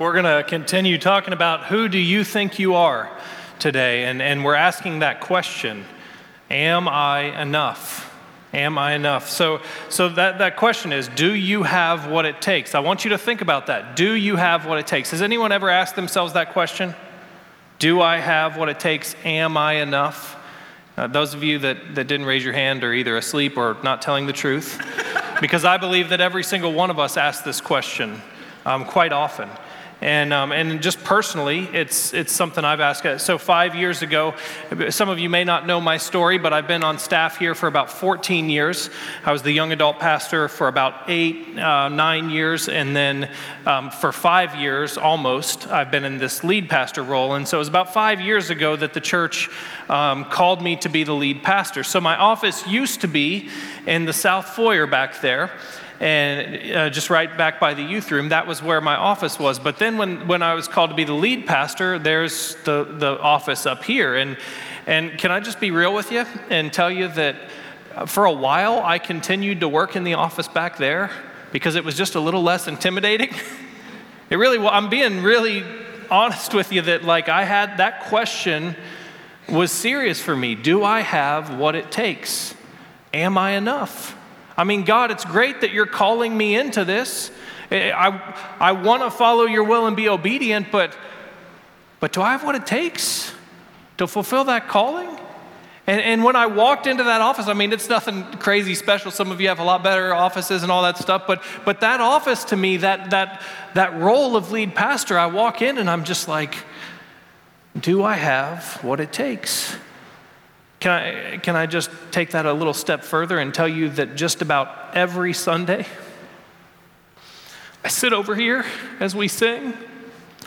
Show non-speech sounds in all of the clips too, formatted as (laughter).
We're going to continue talking about who do you think you are today? And, and we're asking that question Am I enough? Am I enough? So, so that, that question is Do you have what it takes? I want you to think about that. Do you have what it takes? Has anyone ever asked themselves that question? Do I have what it takes? Am I enough? Uh, those of you that, that didn't raise your hand are either asleep or not telling the truth, (laughs) because I believe that every single one of us asks this question um, quite often. And, um, and just personally, it's, it's something I've asked. So, five years ago, some of you may not know my story, but I've been on staff here for about 14 years. I was the young adult pastor for about eight, uh, nine years. And then um, for five years almost, I've been in this lead pastor role. And so, it was about five years ago that the church um, called me to be the lead pastor. So, my office used to be in the South Foyer back there and uh, just right back by the youth room. That was where my office was. But then when, when I was called to be the lead pastor, there's the, the office up here. And, and can I just be real with you and tell you that uh, for a while I continued to work in the office back there because it was just a little less intimidating? (laughs) it really, well, I'm being really honest with you that like I had that question was serious for me. Do I have what it takes? Am I enough? I mean, God, it's great that you're calling me into this. I, I want to follow your will and be obedient, but, but do I have what it takes to fulfill that calling? And, and when I walked into that office, I mean, it's nothing crazy special. Some of you have a lot better offices and all that stuff, but, but that office to me, that, that, that role of lead pastor, I walk in and I'm just like, do I have what it takes? Can I, can I just take that a little step further and tell you that just about every Sunday, I sit over here as we sing,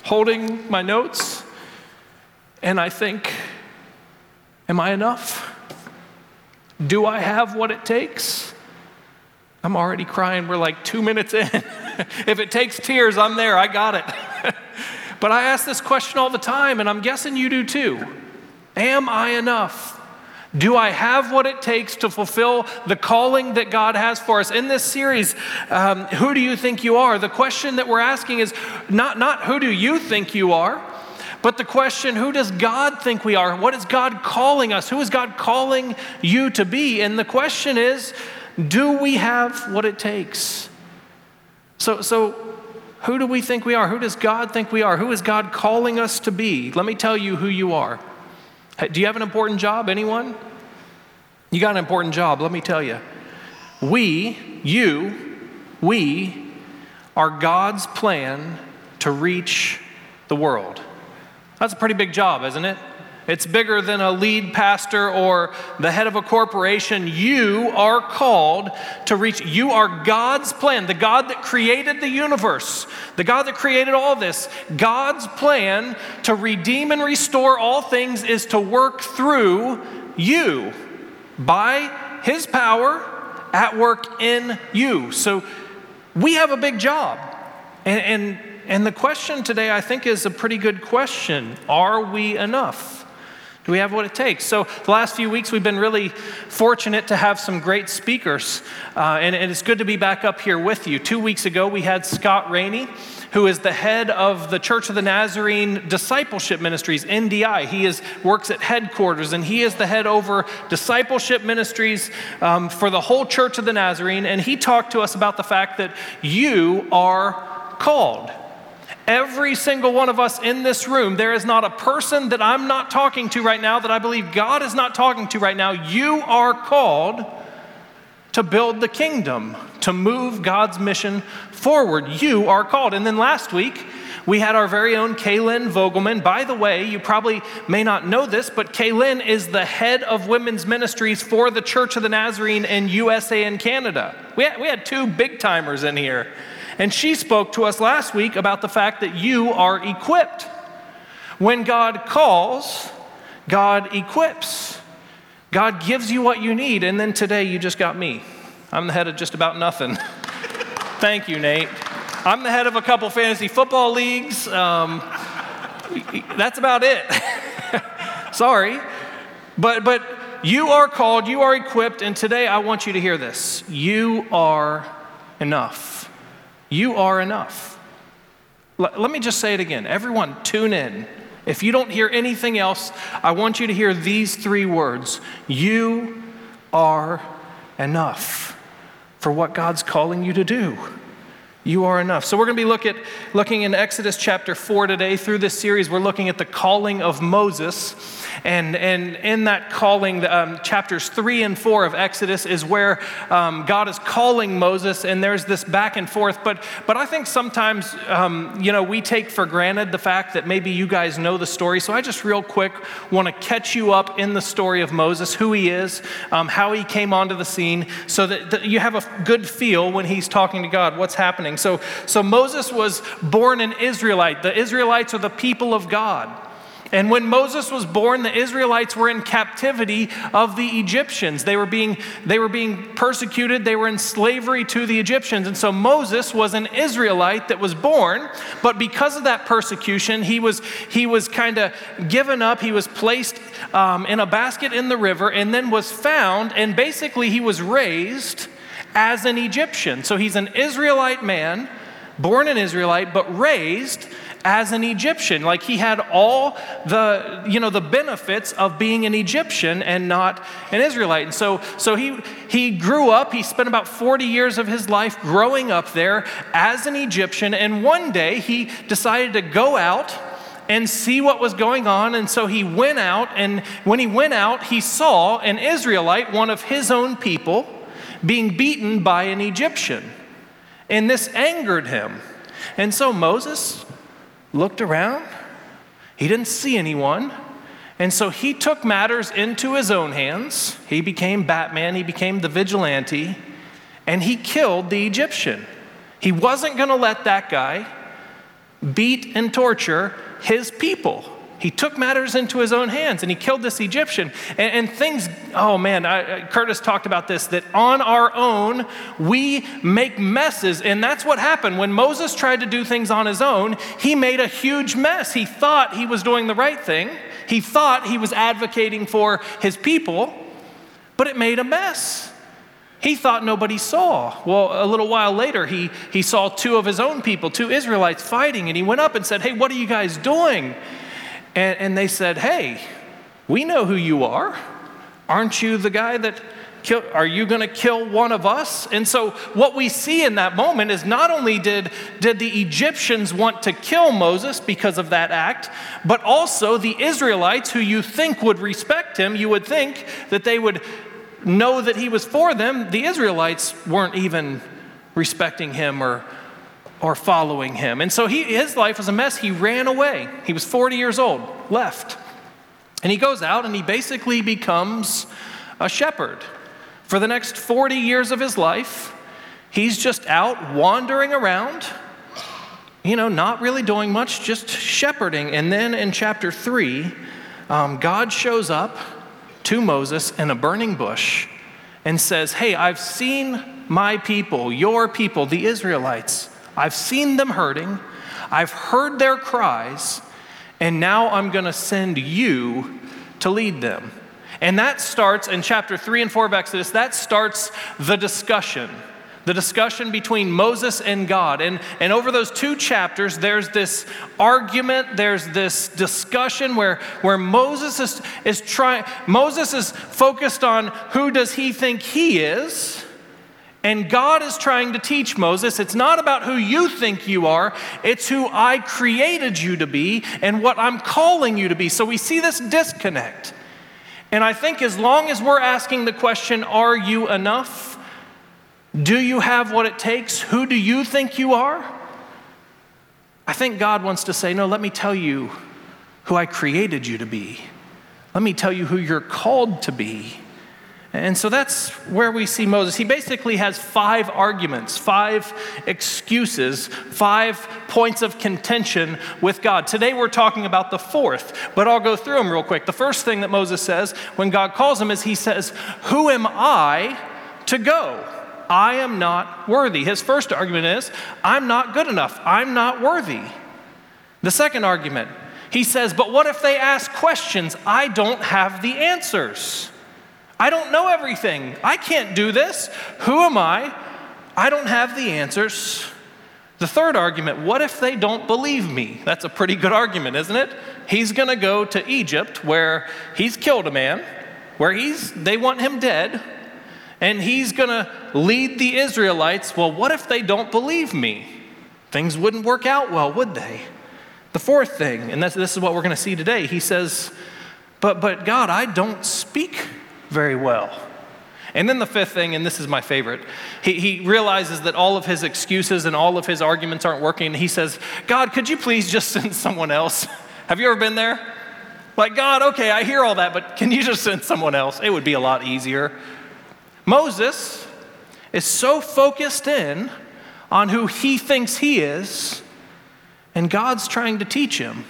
holding my notes, and I think, Am I enough? Do I have what it takes? I'm already crying. We're like two minutes in. (laughs) if it takes tears, I'm there. I got it. (laughs) but I ask this question all the time, and I'm guessing you do too. Am I enough? Do I have what it takes to fulfill the calling that God has for us? In this series, um, who do you think you are? The question that we're asking is not, not who do you think you are, but the question, who does God think we are? What is God calling us? Who is God calling you to be? And the question is, do we have what it takes? So, so who do we think we are? Who does God think we are? Who is God calling us to be? Let me tell you who you are. Do you have an important job? Anyone? You got an important job, let me tell you. We, you, we are God's plan to reach the world. That's a pretty big job, isn't it? It's bigger than a lead pastor or the head of a corporation. You are called to reach, you are God's plan, the God that created the universe, the God that created all this. God's plan to redeem and restore all things is to work through you by His power at work in you. So we have a big job. And, and, and the question today, I think, is a pretty good question Are we enough? Do we have what it takes? So, the last few weeks, we've been really fortunate to have some great speakers, uh, and, and, it's good to be back up here with you. Two weeks ago, we had Scott Rainey, who is the head of the Church of the Nazarene Discipleship Ministries, NDI. He is, works at headquarters, and he is the head over discipleship ministries um, for the whole Church of the Nazarene. And he talked to us about the fact that you are called. Every single one of us in this room, there is not a person that I'm not talking to right now that I believe God is not talking to right now. You are called to build the kingdom, to move God's mission forward. You are called. And then last week, we had our very own Kaylin Vogelman. By the way, you probably may not know this, but Kaylin is the head of women's ministries for the Church of the Nazarene in USA and Canada. We had, we had two big timers in here. And she spoke to us last week about the fact that you are equipped. When God calls, God equips. God gives you what you need, and then today you just got me. I'm the head of just about nothing. (laughs) Thank you, Nate. I'm the head of a couple fantasy football leagues. Um, that's about it. (laughs) Sorry. But, but you are called, you are equipped, and today I want you to hear this. You are enough. You are enough. L- let me just say it again. Everyone, tune in. If you don't hear anything else, I want you to hear these three words You are enough for what God's calling you to do. You are enough. So, we're going to be look at, looking in Exodus chapter 4 today. Through this series, we're looking at the calling of Moses. And, and in that calling, um, chapters 3 and 4 of Exodus is where um, God is calling Moses, and there's this back and forth. But, but I think sometimes, um, you know, we take for granted the fact that maybe you guys know the story. So, I just real quick want to catch you up in the story of Moses, who he is, um, how he came onto the scene, so that, that you have a good feel when he's talking to God, what's happening. So, so Moses was born an Israelite. The Israelites are the people of God. And when Moses was born, the Israelites were in captivity of the Egyptians. They were being, they were being persecuted, they were in slavery to the Egyptians. And so Moses was an Israelite that was born, but because of that persecution, he was, he was kind of given up. He was placed um, in a basket in the river and then was found, and basically he was raised as an Egyptian. So he's an Israelite man, born an Israelite, but raised as an Egyptian. Like he had all the, you know, the benefits of being an Egyptian and not an Israelite. And so, so he, he grew up, he spent about 40 years of his life growing up there as an Egyptian. And one day he decided to go out and see what was going on. And so he went out, and when he went out, he saw an Israelite, one of his own people, being beaten by an Egyptian. And this angered him. And so Moses looked around. He didn't see anyone. And so he took matters into his own hands. He became Batman, he became the vigilante, and he killed the Egyptian. He wasn't going to let that guy beat and torture his people. He took matters into his own hands and he killed this Egyptian. And, and things, oh man, I, Curtis talked about this that on our own, we make messes. And that's what happened. When Moses tried to do things on his own, he made a huge mess. He thought he was doing the right thing, he thought he was advocating for his people, but it made a mess. He thought nobody saw. Well, a little while later, he, he saw two of his own people, two Israelites fighting, and he went up and said, Hey, what are you guys doing? And, and they said, Hey, we know who you are. Aren't you the guy that Kill, are you going to kill one of us? And so, what we see in that moment is not only did, did the Egyptians want to kill Moses because of that act, but also the Israelites, who you think would respect him, you would think that they would know that he was for them. The Israelites weren't even respecting him or or following him. And so he, his life was a mess. He ran away. He was 40 years old, left. And he goes out and he basically becomes a shepherd. For the next 40 years of his life, he's just out wandering around, you know, not really doing much, just shepherding. And then in chapter 3, um, God shows up to Moses in a burning bush and says, Hey, I've seen my people, your people, the Israelites. I've seen them hurting, I've heard their cries, and now I'm going to send you to lead them. And that starts in chapter 3 and 4 of Exodus, that starts the discussion. The discussion between Moses and God. And, and over those two chapters, there's this argument, there's this discussion where, where Moses is, is trying, Moses is focused on who does he think he is, and God is trying to teach Moses it's not about who you think you are, it's who I created you to be and what I'm calling you to be. So we see this disconnect. And I think as long as we're asking the question, are you enough? Do you have what it takes? Who do you think you are? I think God wants to say, no, let me tell you who I created you to be. Let me tell you who you're called to be. And so that's where we see Moses. He basically has five arguments, five excuses, five points of contention with God. Today we're talking about the fourth, but I'll go through them real quick. The first thing that Moses says when God calls him is he says, Who am I to go? I am not worthy. His first argument is, I'm not good enough. I'm not worthy. The second argument, he says, But what if they ask questions? I don't have the answers. I don't know everything. I can't do this. Who am I? I don't have the answers. The third argument what if they don't believe me? That's a pretty good argument, isn't it? He's going to go to Egypt where he's killed a man, where he's, they want him dead, and he's going to lead the Israelites. Well, what if they don't believe me? Things wouldn't work out well, would they? The fourth thing, and this, this is what we're going to see today, he says, but, but God, I don't speak very well. And then the fifth thing, and this is my favorite, he, he realizes that all of his excuses and all of his arguments aren't working. He says, God, could you please just (laughs) send someone else? Have you ever been there? Like, God, okay, I hear all that, but can you just send someone else? It would be a lot easier. Moses is so focused in on who he thinks he is, and God's trying to teach him.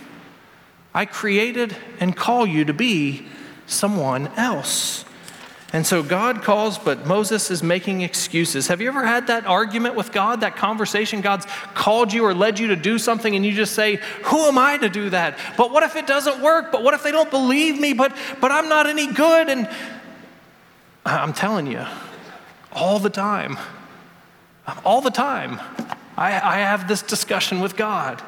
I created and call you to be someone else. And so God calls, but Moses is making excuses. Have you ever had that argument with God, that conversation? God's called you or led you to do something, and you just say, Who am I to do that? But what if it doesn't work? But what if they don't believe me? But, but I'm not any good. And I'm telling you, all the time, all the time, I, I have this discussion with God.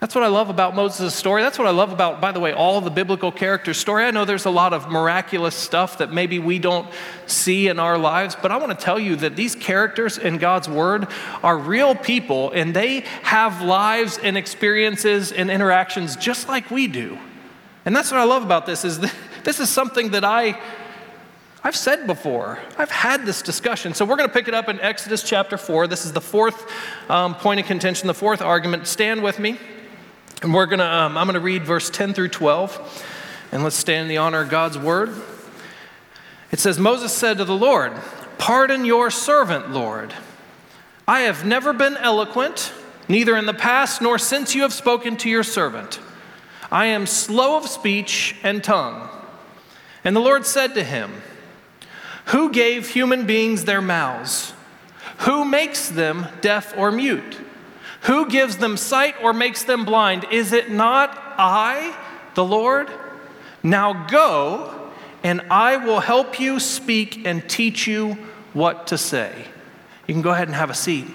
That's what I love about Moses' story. That's what I love about, by the way, all the biblical characters' story. I know there's a lot of miraculous stuff that maybe we don't see in our lives, but I want to tell you that these characters in God's Word are real people and they have lives and experiences and interactions just like we do. And that's what I love about this is (laughs) this is something that I I've said before. I've had this discussion. So we're going to pick it up in Exodus chapter 4. This is the fourth um, point of contention, the fourth argument. Stand with me. And we're gonna, um, I'm going to read verse 10 through 12, and let's stand in the honor of God's word. It says, Moses said to the Lord, Pardon your servant, Lord. I have never been eloquent, neither in the past nor since you have spoken to your servant. I am slow of speech and tongue. And the Lord said to him, Who gave human beings their mouths? Who makes them deaf or mute? Who gives them sight or makes them blind? Is it not I, the Lord? Now go, and I will help you speak and teach you what to say. You can go ahead and have a seat.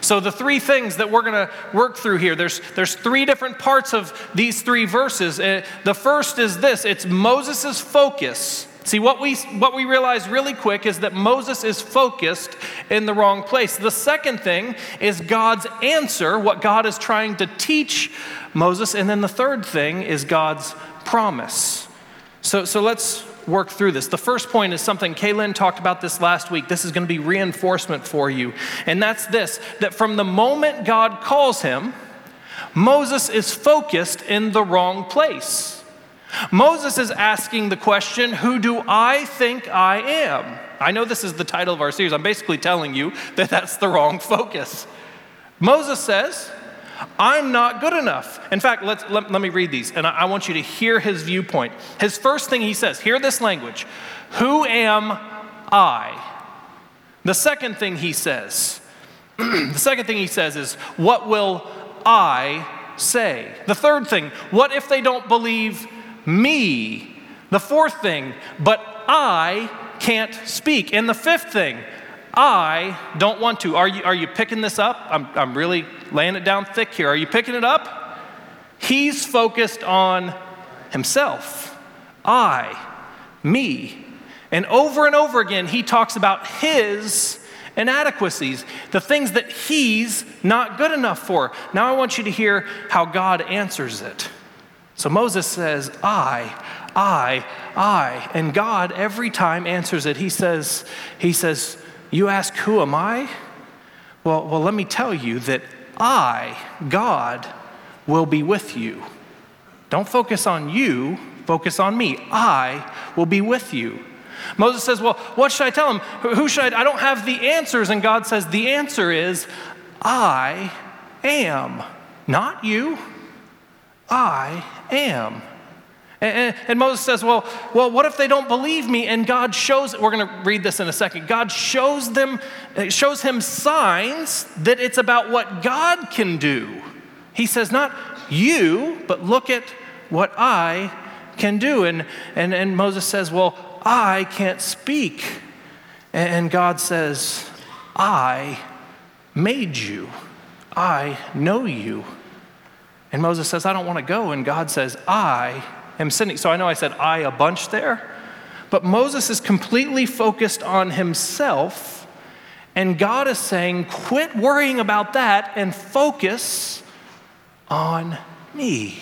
So, the three things that we're going to work through here, there's, there's three different parts of these three verses. Uh, the first is this it's Moses' focus See, what we, what we realize really quick is that Moses is focused in the wrong place. The second thing is God's answer, what God is trying to teach Moses. And then the third thing is God's promise. So, so let's work through this. The first point is something Kaylin talked about this last week. This is going to be reinforcement for you. And that's this that from the moment God calls him, Moses is focused in the wrong place. Moses is asking the question, Who do I think I am? I know this is the title of our series. I'm basically telling you that that's the wrong focus. Moses says, I'm not good enough. In fact, let let, me read these, and I, I want you to hear his viewpoint. His first thing he says, hear this language Who am I? The second thing he says, (clears throat) the second thing he says is, What will I say? The third thing, What if they don't believe me. The fourth thing, but I can't speak. And the fifth thing, I don't want to. Are you, are you picking this up? I'm, I'm really laying it down thick here. Are you picking it up? He's focused on himself. I, me. And over and over again, he talks about his inadequacies, the things that he's not good enough for. Now I want you to hear how God answers it. So Moses says, I, I, I. And God every time answers it. He says, He says, You ask, who am I? Well, well, let me tell you that I, God, will be with you. Don't focus on you, focus on me. I will be with you. Moses says, Well, what should I tell him? Who should I? I don't have the answers. And God says, The answer is, I am, not you. I am. And, and, Moses says, well, well, what if they don't believe me? And God shows, we're going to read this in a second. God shows them, shows him signs that it's about what God can do. He says, not you, but look at what I can do. And, and, and Moses says, well, I can't speak. And God says, I made you. I know you. And Moses says, I don't want to go. And God says, I am sending. So I know I said I a bunch there, but Moses is completely focused on himself. And God is saying, quit worrying about that and focus on me.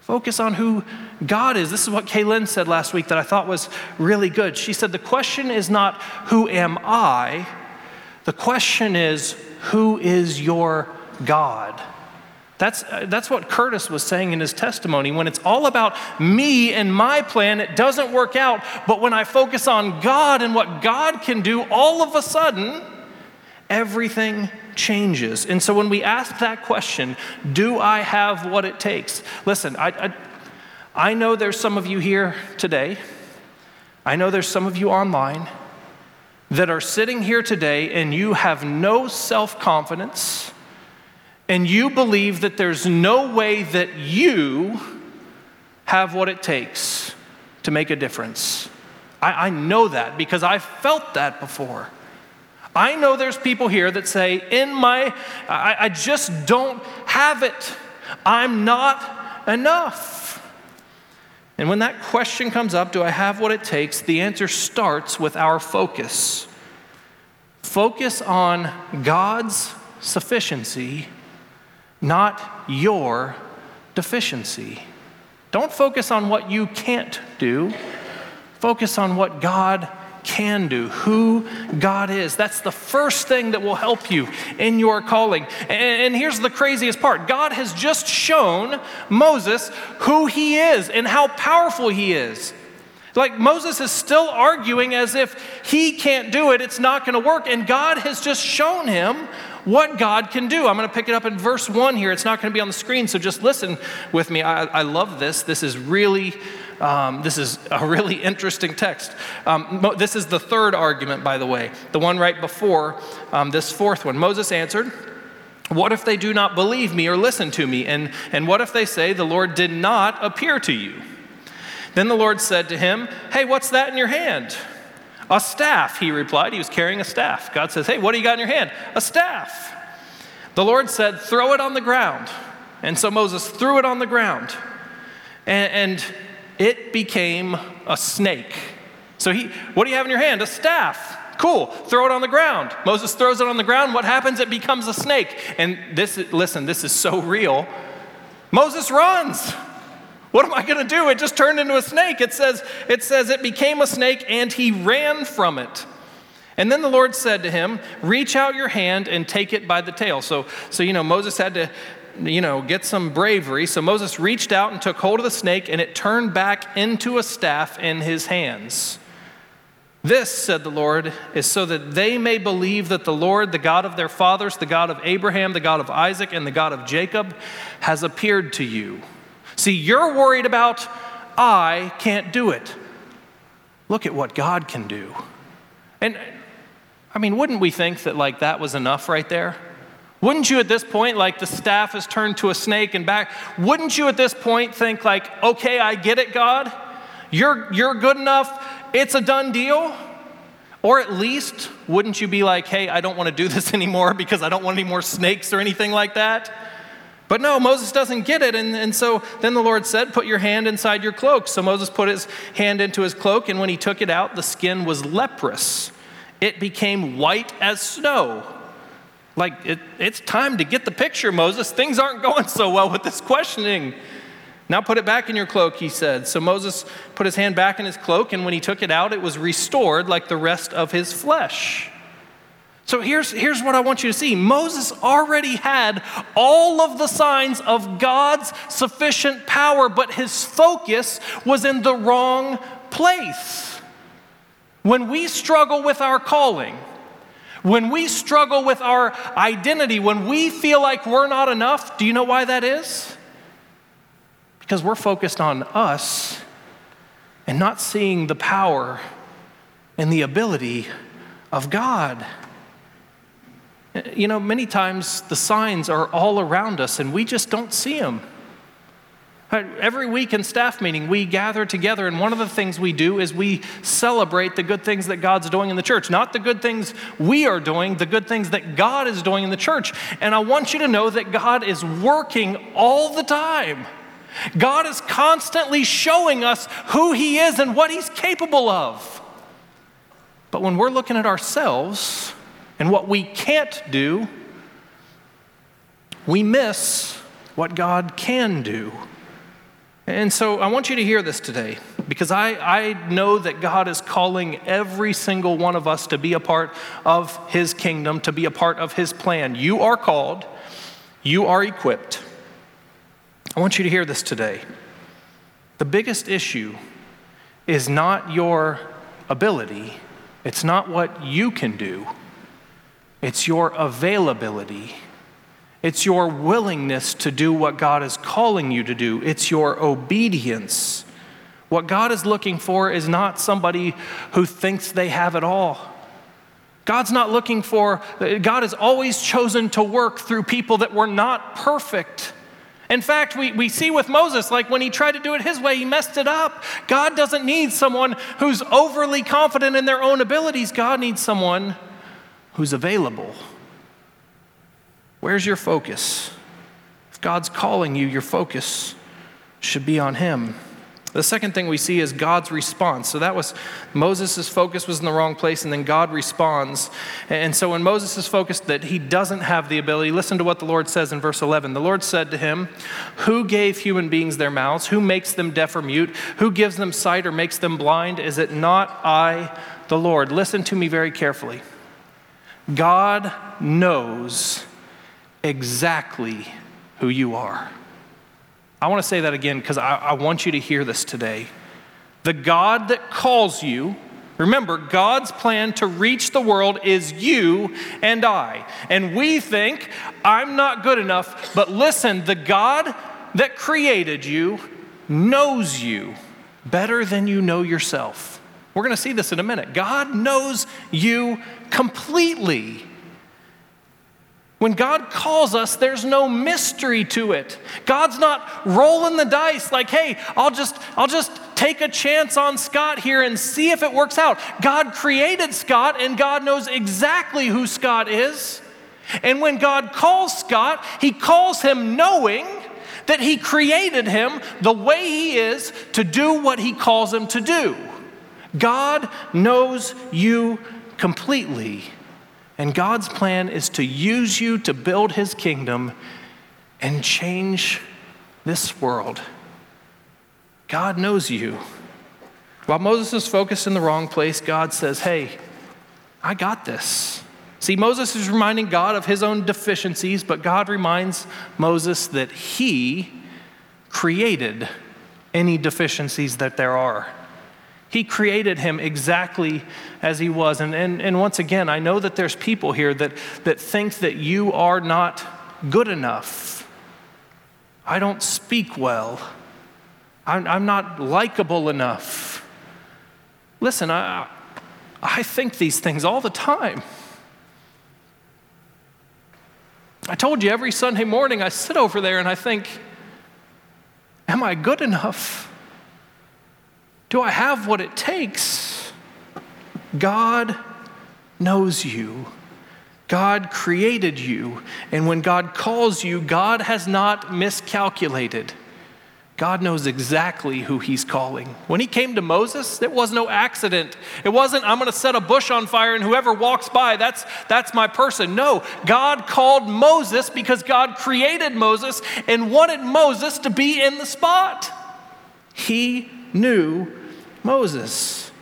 Focus on who God is. This is what Kaylin said last week that I thought was really good. She said, The question is not, Who am I? The question is, Who is your God? That's, uh, that's what Curtis was saying in his testimony. When it's all about me and my plan, it doesn't work out. But when I focus on God and what God can do, all of a sudden, everything changes. And so when we ask that question, do I have what it takes? Listen, I, I, I know there's some of you here today, I know there's some of you online that are sitting here today and you have no self confidence and you believe that there's no way that you have what it takes to make a difference. I, I know that because I felt that before. I know there's people here that say, in my, I, I just don't have it. I'm not enough. And when that question comes up, do I have what it takes? The answer starts with our focus. Focus on God's sufficiency, not your deficiency. Don't focus on what you can't do. Focus on what God can do, who God is. That's the first thing that will help you in your calling. And, here's the craziest part God has just shown Moses who he is and how powerful he is. Like Moses is still arguing as if he can't do it, it's not going to work. And God has just shown him what God can do. I'm going to pick it up in verse 1 here. It's not going to be on the screen, so just listen with me. I, I love this. This is really um, this is a really interesting text. Um, this is the third argument, by the way, the one right before um, this fourth one. Moses answered, What if they do not believe me or listen to me? And, and what if they say, The Lord did not appear to you? Then the Lord said to him, Hey, what's that in your hand? A staff, he replied. He was carrying a staff. God says, Hey, what do you got in your hand? A staff. The Lord said, Throw it on the ground. And so Moses threw it on the ground. And, and it became a snake. So he, what do you have in your hand? A staff. Cool. Throw it on the ground. Moses throws it on the ground. What happens? It becomes a snake. And this, listen, this is so real. Moses runs. What am I going to do? It just turned into a snake. It says, it says it became a snake and he ran from it. And then the Lord said to him, Reach out your hand and take it by the tail. So, so you know, Moses had to you know, get some bravery. So Moses reached out and took hold of the snake, and it turned back into a staff in his hands. This, said the Lord, is so that they may believe that the Lord, the God of their fathers, the God of Abraham, the God of Isaac, and the God of Jacob, has appeared to you. See, you're worried about, I can't do it. Look at what God can do. And I mean, wouldn't we think that like that was enough right there? Wouldn't you at this point, like the staff has turned to a snake and back, wouldn't you at this point think, like, okay, I get it, God? You're, you're good enough. It's a done deal. Or at least, wouldn't you be like, hey, I don't want to do this (laughs) anymore because I don't want any more snakes or anything like that? But no, Moses doesn't get it. And, and so then the Lord said, Put your hand inside your cloak. So Moses put his hand into his cloak, and when he took it out, the skin was leprous. It became white as snow. Like, it, it's time to get the picture, Moses. Things aren't going so well with this questioning. Now put it back in your cloak, he said. So Moses put his hand back in his cloak, and when he took it out, it was restored like the rest of his flesh. So here's, here's what I want you to see Moses already had all of the signs of God's sufficient power, but his focus was in the wrong place. When we struggle with our calling, when we struggle with our identity, when we feel like we're not enough, do you know why that is? Because we're focused on us and not seeing the power and the ability of God. You know, many times the signs are all around us and we just don't see them. Every week in staff meeting, we gather together, and one of the things we do is we celebrate the good things that God's doing in the church. Not the good things we are doing, the good things that God is doing in the church. And I want you to know that God is working all the time. God is constantly showing us who He is and what He's capable of. But when we're looking at ourselves and what we can't do, we miss what God can do. And so I want you to hear this today because I, I know that God is calling every single one of us to be a part of His kingdom, to be a part of His plan. You are called, you are equipped. I want you to hear this today. The biggest issue is not your ability, it's not what you can do, it's your availability it's your willingness to do what God is calling you to do, it's your obedience. What God is looking for is not somebody who thinks they have it all. God's not looking for, God has always chosen to work through people that were not perfect. In fact, we, we see with Moses, like when he tried to do it his way, he messed it up. God doesn't need someone who's overly confident in their own abilities, God needs someone who's available. Where's your focus? If God's calling you, your focus should be on Him. The second thing we see is God's response. So that was Moses' focus was in the wrong place, and then God responds. And so when Moses is focused that he doesn't have the ability, listen to what the Lord says in verse 11. The Lord said to him, Who gave human beings their mouths? Who makes them deaf or mute? Who gives them sight or makes them blind? Is it not I, the Lord? Listen to me very carefully. God knows exactly who you are. I want to say that again because I, I, want you to hear this today. The God that calls you, remember, God's plan to reach the world is you and I. And we think, I'm not good enough, but listen, the God that created you knows you better than you know yourself. We're going to see this in a minute. God knows you completely. When God calls us, there's no mystery to it. God's not rolling the dice like, hey, I'll just, I'll just take a chance on Scott here and see if it works out. God created Scott, and God knows exactly who Scott is. And when God calls Scott, he calls him knowing that he created him the way he is to do what he calls him to do. God knows you completely. And God's plan is to use you to build his kingdom and change this world. God knows you. While Moses is focused in the wrong place, God says, Hey, I got this. See, Moses is reminding God of his own deficiencies, but God reminds Moses that he created any deficiencies that there are. He created him exactly as he was. And, and, and once again, I know that there's people here that, that think that you are not good enough. I don't speak well. I'm, I'm not likable enough. Listen, I, I think these things all the time. I told you every Sunday morning I sit over there and I think, Am I good enough? Do I have what it takes? God knows you. God created you. And when God calls you, God has not miscalculated. God knows exactly who he's calling. When he came to Moses, it was no accident. It wasn't, I'm going to set a bush on fire and whoever walks by, that's, that's my person. No, God called Moses because God created Moses and wanted Moses to be in the spot. He knew Moses.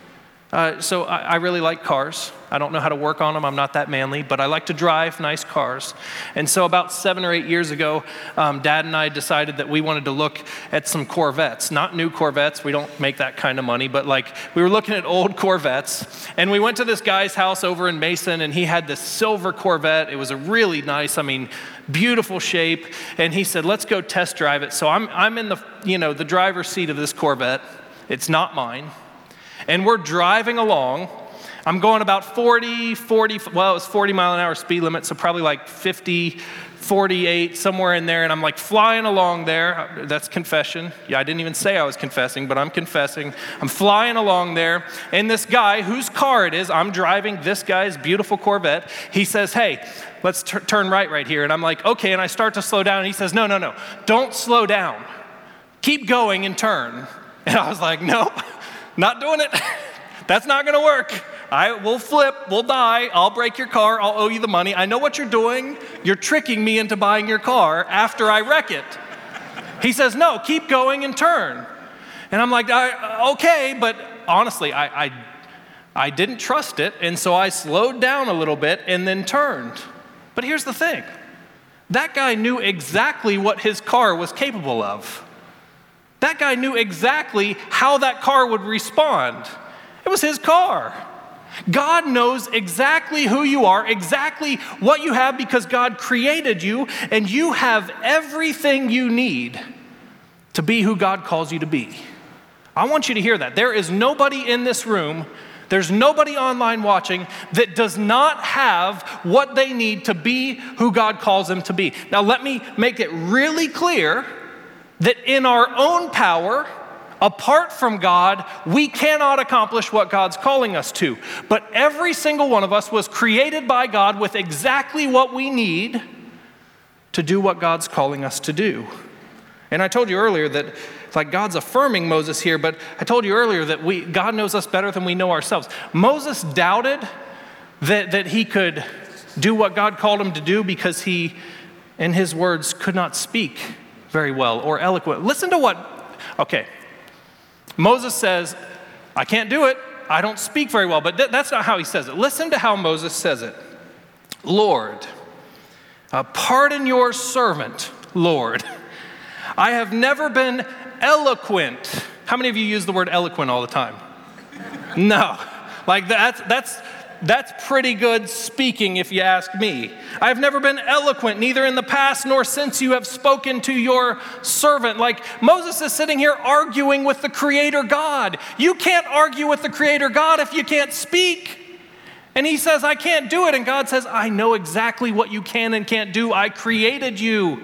Uh, so I, I, really like cars. I don't know how to work on them. I'm not that manly, but I like to drive nice cars. And so about seven or eight years ago, um, Dad and I decided that we wanted to look at some Corvettes. Not new Corvettes. We don't make that kind of money, but like we were looking at old Corvettes. And we went to this guy's house over in Mason, and he had this silver Corvette. It was a really nice, I mean, beautiful shape. And he said, "Let's go test drive it." So I'm I'm in the you know the driver's seat of this Corvette. It's not mine. And we're driving along. I'm going about 40, 40, well, it was 40 mile an hour speed limit, so probably like 50, 48, somewhere in there, and I'm like flying along there. That's confession. Yeah, I didn't even say I was confessing, but I'm confessing. I'm flying along there, and this guy, whose car it is, I'm driving this guy's beautiful Corvette, he says, Hey, let's t- turn right right here. And I'm like, Okay, and I start to slow down, and he says, No, no, no, don't slow down. Keep going and turn. (laughs) And I was like, Nope, not doing it. (laughs) That's not gonna work. I will flip, we'll die, I'll break your car, I'll owe you the money. I know what you're doing. You're tricking me into buying your car after I wreck it. He says, No, keep going and turn. And I'm like, Okay, but honestly, I, I, I didn't trust it, and so I slowed down a little bit and then turned. But here's the thing that guy knew exactly what his car was capable of. That guy knew exactly how that car would respond. It was his car. God knows exactly who you are, exactly what you have, because God created you, and you have everything you need to be who God calls you to be. I want you to hear that. There is nobody in this room, there's nobody online watching that does not have what they need to be who God calls them to be. Now, let me make it really clear that in our own power, Apart from God, we cannot accomplish what God's calling us to. But every single one of us was created by God with exactly what we need to do what God's calling us to do. And I told you earlier that like God's affirming Moses here, but I told you earlier that we, God knows us better than we know ourselves. Moses doubted that, that he could do what God called him to do because he, in his words, could not speak very well or eloquent. Listen to what, okay, Moses says, I can't do it. I don't speak very well. But th- that's not how he says it. Listen to how Moses says it Lord, uh, pardon your servant, Lord. I have never been eloquent. How many of you use the word eloquent all the time? No. Like that's, that's, that's pretty good speaking, if you ask me. I've never been eloquent, neither in the past nor since you have spoken to your servant. Like Moses is sitting here arguing with the Creator God. You can't argue with the Creator God if you can't speak. And he says, I can't do it. And God says, I know exactly what you can and can't do. I created you.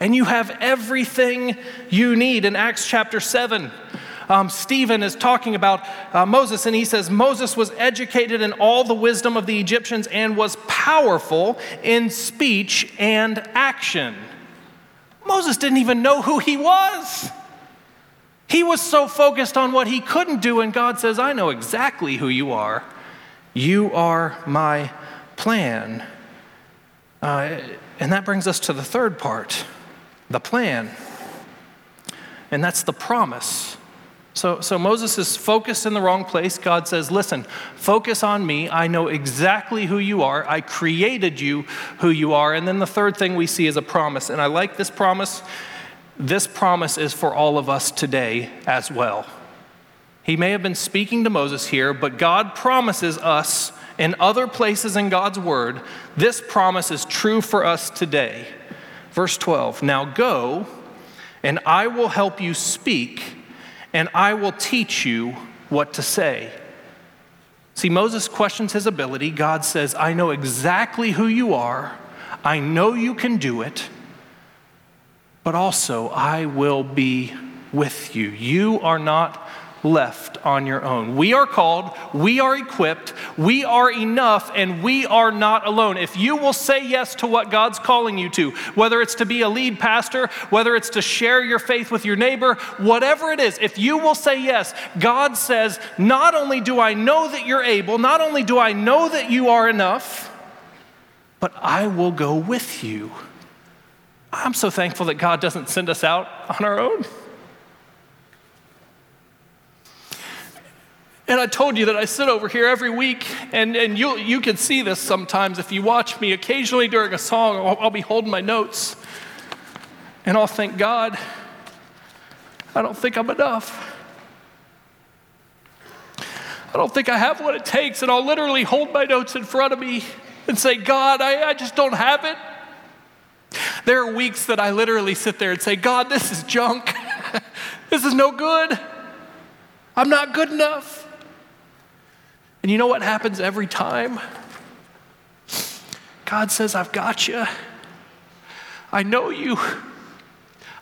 And you have everything you need. In Acts chapter 7, um, Stephen is talking about uh, Moses, and he says, Moses was educated in all the wisdom of the Egyptians and was powerful in speech and action. Moses didn't even know who he was. He was so focused on what he couldn't do, and God says, I know exactly who you are. You are my plan. Uh, and that brings us to the third part the plan. And that's the promise. So, so Moses is focused in the wrong place. God says, Listen, focus on me. I know exactly who you are. I created you who you are. And then the third thing we see is a promise. And I like this promise. This promise is for all of us today as well. He may have been speaking to Moses here, but God promises us in other places in God's word, this promise is true for us today. Verse 12 Now go, and I will help you speak and I will teach you what to say. See, Moses questions his ability. God says, I know exactly who you are, I know you can do it, but also I will be with you. You are not left on your own. We are called, we are equipped, we are enough, and we are not alone. If you will say yes to what God's calling you to, whether it's to be a lead pastor, whether it's to share your faith with your neighbor, whatever it is, if you will say yes, God says, Not only do I know that you're able, not only do I know that you are enough, but I will go with you. I'm so thankful that God doesn't send us out on our own. And I told you that I sit over here every week, and, and you, you can see this sometimes if you watch me. Occasionally during a song, I'll, I'll be holding my notes, and I'll thank God, I don't think I'm enough. I don't think I have what it takes, and I'll literally hold my notes in front of me and say, God, I, I just don't have it. There are weeks that I literally sit there and say, God, this is junk. (laughs) this is no good. I'm not good enough. And you know what happens every time? God says, I've got you. I know you.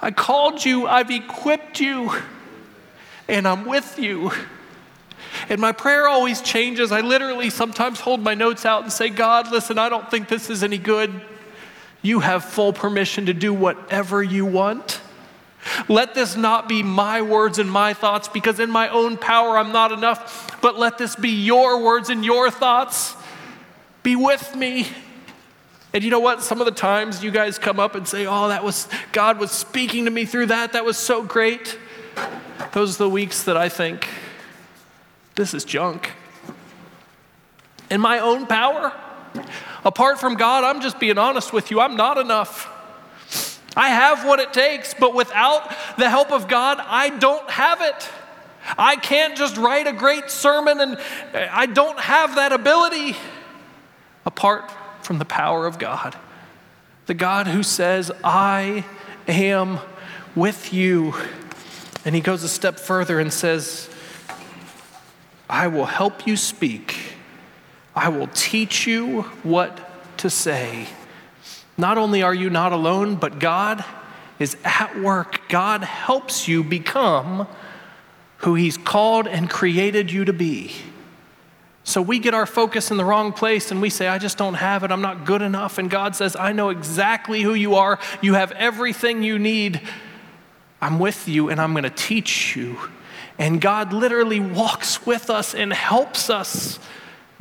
I called you. I've equipped you. And I'm with you. And my prayer always changes. I literally sometimes hold my notes out and say, God, listen, I don't think this is any good. You have full permission to do whatever you want. Let this not be my words and my thoughts because in my own power I'm not enough, but let this be your words and your thoughts. Be with me. And you know what? Some of the times you guys come up and say, Oh, that was, God was speaking to me through that. That was so great. Those are the weeks that I think, This is junk. In my own power, apart from God, I'm just being honest with you, I'm not enough. I have what it takes, but without the help of God, I don't have it. I can't just write a great sermon, and uh, I don't have that ability apart from the power of God. The God who says, I am with you. And he goes a step further and says, I will help you speak. I will teach you what to say. Not only are you not alone, but God is at work. God helps you become who He's called and created you to be. So we get our focus in the wrong place and we say, I just don't have it. I'm not good enough. And God says, I know exactly who you are. You have everything you need. I'm with you and I'm going to teach you. And God literally walks with us and helps us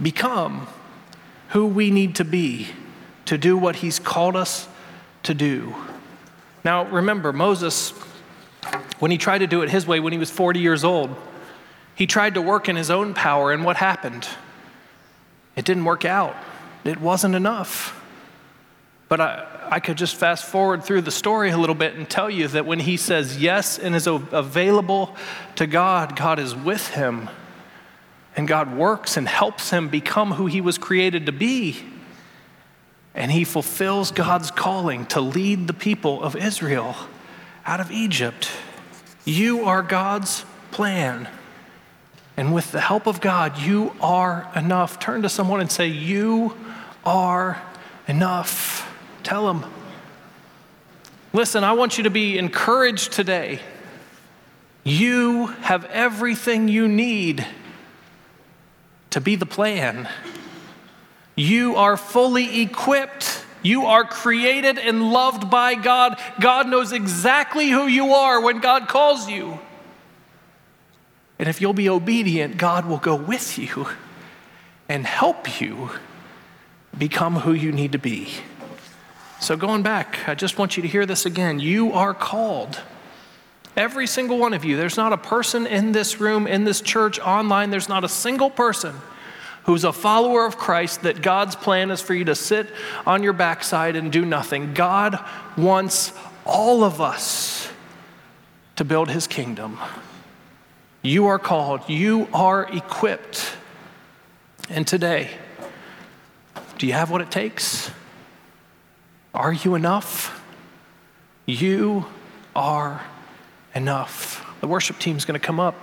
become who we need to be to do what He's called us to do. Now, remember, Moses, when he tried to do it his way when he was 40 years old, he tried to work in his own power, and what happened? It didn't work out. It wasn't enough. But I, I could just fast forward through the story a little bit and tell you that when he says yes and is available to God, God is with him. And God works and helps him become who he was created to be. And he fulfills God's calling to lead the people of Israel out of Egypt. You are God's plan. And with the help of God, you are enough. Turn to someone and say, You are enough. Tell them. Listen, I want you to be encouraged today. You have everything you need to be the plan. You are fully equipped. You are created and loved by God. God knows exactly who you are when God calls you. And if you'll be obedient, God will go with you and help you become who you need to be. So, going back, I just want you to hear this again. You are called. Every single one of you. There's not a person in this room, in this church, online, there's not a single person who's a follower of Christ that God's plan is for you to sit on your backside and do nothing. God wants all of us to build his kingdom. You are called, you are equipped. And today, do you have what it takes? Are you enough? You are enough. The worship team is going to come up.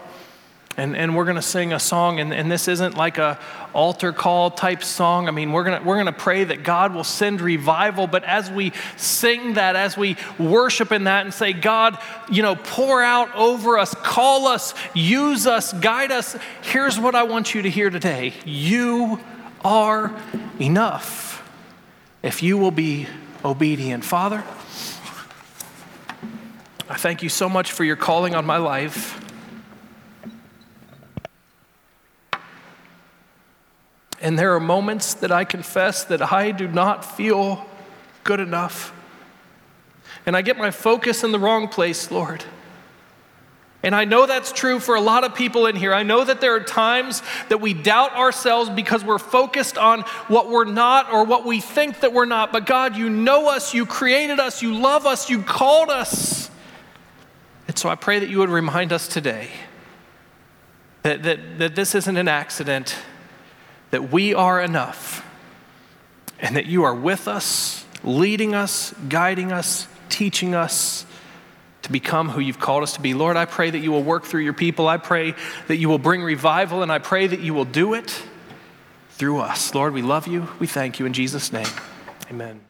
And, and we're going to sing a song, and, and this isn't like a altar call type song. I mean, we're going we're to pray that God will send revival, but as we sing that, as we worship in that and say, God, you know, pour out over us, call us, use us, guide us, here's what I want you to hear today. You are enough if you will be obedient. Father, I thank you so much for your calling on my life. And there are moments that I confess that I do not feel good enough. And I get my focus in the wrong place, Lord. And I know that's true for a lot of people in here. I know that there are times that we doubt ourselves because we're focused on what we're not or what we think that we're not. But God, you know us, you created us, you love us, you called us. And so I pray that you would remind us today that, that, that this isn't an accident that we are enough and that you are with us, leading us, guiding us, teaching us to become who you've called us to be. Lord, I pray that you will work through your people. I pray that you will bring revival, and I pray that you will do it through us. Lord, we love you. We thank you in Jesus' name. Amen.